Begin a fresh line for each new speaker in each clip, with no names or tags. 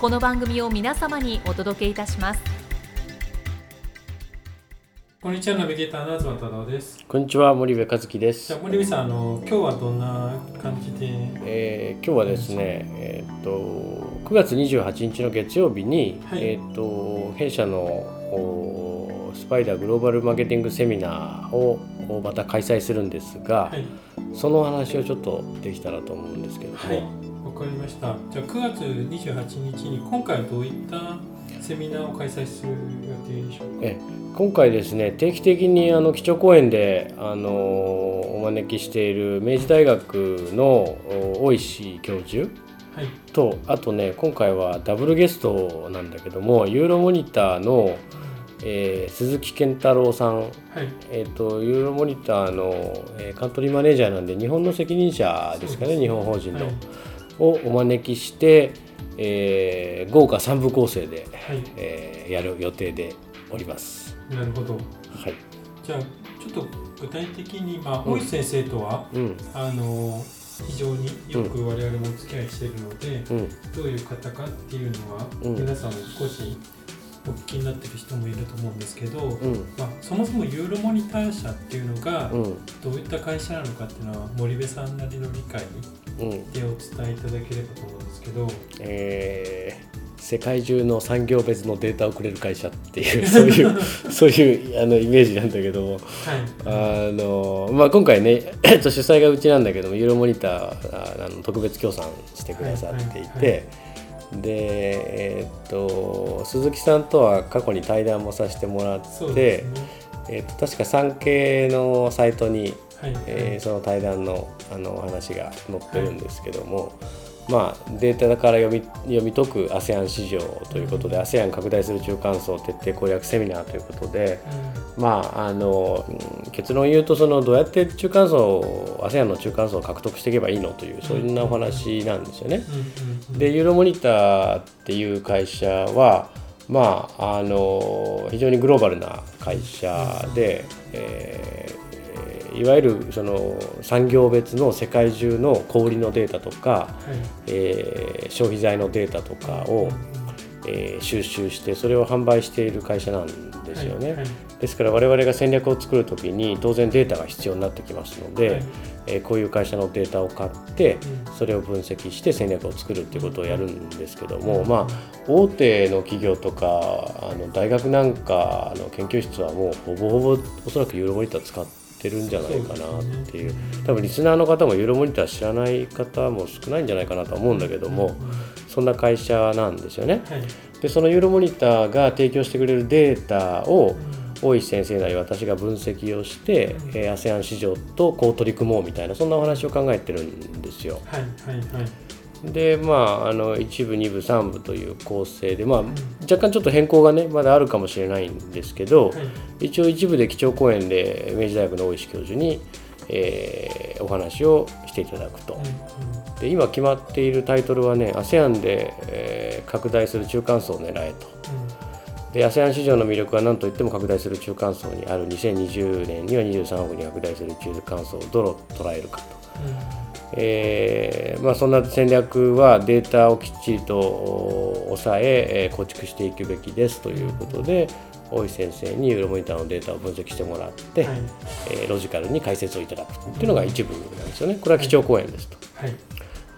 この番組を皆様にお届けいたします。
こんにちはナビゲーターの東太郎です。
こんにちは森部和樹で
じ
す
ゃあ。森部さんあの今日はどんな感じで？
えー今日はですね、えーっと9月28日の月曜日に、
はい。
えーっと弊社のおスパイダーグローバルマーケティングセミナーをおまた開催するんですが、
はい。
その話をちょっとできたらと思うんですけれども、
はい。わかりました。じゃあ9月28日に今回はどういったセミナーを開催する予定でしょうか？
え今回ですね定期的にあの基調講演であのお招きしている明治大学のお大石教授
はい。
とあとね今回はダブルゲストなんだけどもユーロモニターの、えー鈴木健太郎さん、
はい。
えー、とユーロモニターの、えーカントリーマネージャーなんで日本の責任者ですかね
そう
日本法人の、
はい
をお招きして、えー豪華3部構成で、
はい。
えーやる予定でおります。
なるほど。
はい。
じゃあちょっと具体的にまあ
うん。
大石先生とは
うん。
あの非常によく我々もお付き合いしているので、
うん。
どういう方かっていうのは、
うん。
皆さんも少しお聞きになってる人もいると思うんですけど、
うん。
まあ、そもそもユーロモニター社っていうのが
うん。
どういった会社なのかっていうのは森部さんなりの理解
うん。
でお伝えいただければと思うんですけど、
えー世界中の産業別のデータをくれる会社っていう そういうそういうあのイメージなんだけども。
はい。
あの、まあ、今回ねえっと主催がうちなんだけどもユーロモニターああの特別協賛してくださってい
はいはい
てでえっと鈴木さんとは過去に対談もさせてもらって
ね。
えっと確か産経のサイトに
はい、
えーその対談のあのお話が載ってるんですけども、まあ、データから読み読み解く ASEAN 市場ということで、ASEAN 拡大する中間層徹底攻略セミナーということで、まあ、あのうん結論を言うとそのどうやって中間層 ASEAN の中間層を獲得していけばいいのというそんなお話なんですよね。でユーロモニターっていう会社はまああの非常にグローバルな会社で、えーいわゆるその産業別の世界中の小売りのデータとか、
はい。
えー消費財のデータとかを、えー収集してそれを販売している会社なんですよね。
はいはい。
ですから我々が戦略を作るときに当然データが必要になってきますので、
はい。
えーこういう会社のデータを買って
うん。
それを分析して戦略を作るっていうことをやるんですけども、まあ、大手の企業とかあの大学なんかの研究室はもうほぼほぼおそらくユーロモニター使ってるんじゃないかなっていう。多分リスナーの方もユーロモニター知らない方も少ないんじゃないかなとは思うんだけどもそんな会社なんですよね。
はい。
でそのユーロモニターが提供してくれるデータを大石先生なり私が分析をして、えー ASEAN 市場とこう取り組もうみたいなそんなお話を考えてるんですよ。
はいはいはい
でまああの1部2部3部という構成で、まあ、若干ちょっと変更がねまだあるかもしれないんですけど、
はい
一応一部で基調講演で明治大学の大石教授に、えーお話をしていただくと。で今決まっているタイトルはね ASEAN で、えー拡大する中間層を狙えと。で ASEAN 市場の魅力は何といっても拡大する中間層にある2020年には23億に拡大する中間層をどう捉えるかと。えーまあ、そんな戦略はデータをきっちりと抑ええー構築していくべきですということで大石先生にユーロモニターのデータを分析してもらって、
はい。
えーロジカルに解説をいただくっていうのが一部なんですよね。これは基調講演ですと。
はい。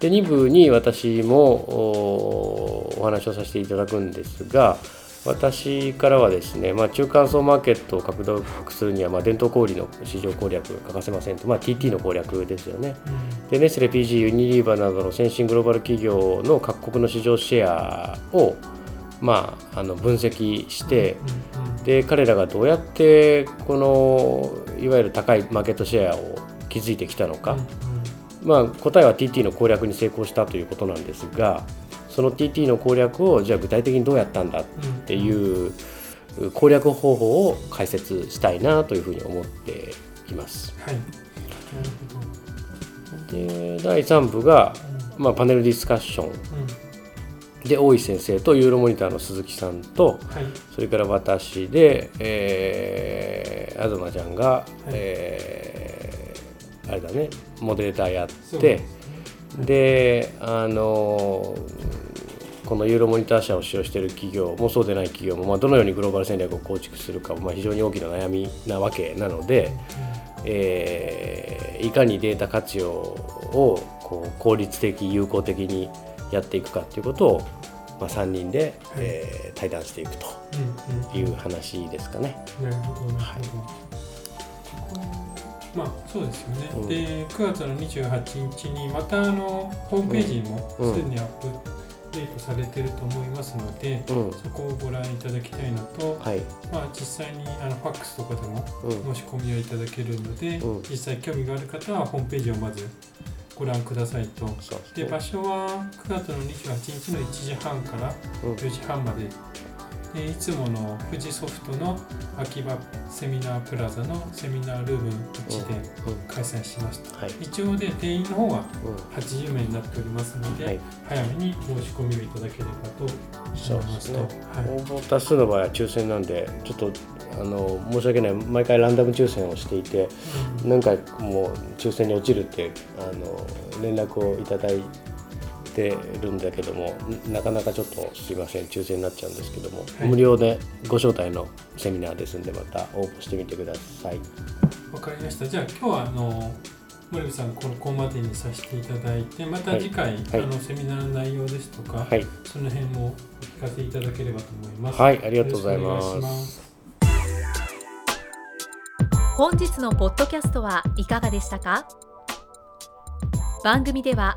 で2部に私もおお話をさせていただくんですが私からはですね、まあ、中間層マーケットを拡大するには、まあ、伝統小売の市場攻略が欠かせませんと、まあ、TT の攻略ですよね、うん、でネスレ PG ユニリーバーなどの先進グローバル企業の各国の市場シェアを、まあ、あの分析して、うん、で彼らがどうやってこのいわゆる高いマーケットシェアを築いてきたのか、うん、まあ、答えは TT の攻略に成功したということなんですがその TT の攻略をじゃあ具体的にどうやったんだっていう攻略方法を解説したいなというふうに思っています。はい、で第3部が、まあ、パネルディスカッション、で大井先生とユーロモニターの鈴木さんと、はい、それから私で、えー、東ちゃんが、はい、えー、あれだねモデレーターやってであのこのユーロモニター社を使用している企業もそうでない企業も、まあ、どのようにグローバル戦略を構築するかまあ、非常に大きな悩みなわけなので、えー、いかにデータ活用をこう効率的有効的にやっていくかということを、まあ、3人で、はい、えー、対談していくという話ですかね。
なるほど、はいまあそうですよね、うん、で9月の28日にまたあのホームページにもすでにアップデートされてると思いますので、うん、そこをご覧いただきたいのと、はい、まあ、実際にあのファックスとかでも申し込みをいただけるので、うん、実際興味がある方はホームページをまずご覧くださいと、で場所は9月の28日の1時半から4時半までえいつもの富士ソフトの秋葉セミナープラザのセミナールーム1で開催しました、うんはい、一応で定員の方は80名になっておりますので、はい、早めに申し込みをいただければと思いますと、ね。
はい、応募多数の場合は抽選なんでちょっとあの申し訳ない。毎回ランダム抽選をしていて、うん、何回も抽選に落ちるってあの連絡をいただいてるんだけどもなかなかちょっとすいません抽選になっちゃうんですけども、はい、無料でご招待のセミナーですんでまた応募してみてください。
わかりました。じゃあ今日はあの森部さんこのここまでにさせていただいてまた次回、はい、あのセミナーの内容ですとか、はい、その辺もお聞かせいただければと思います。
はいありがとうございます。
本日のポッドキャストはいかがでしたか？番組では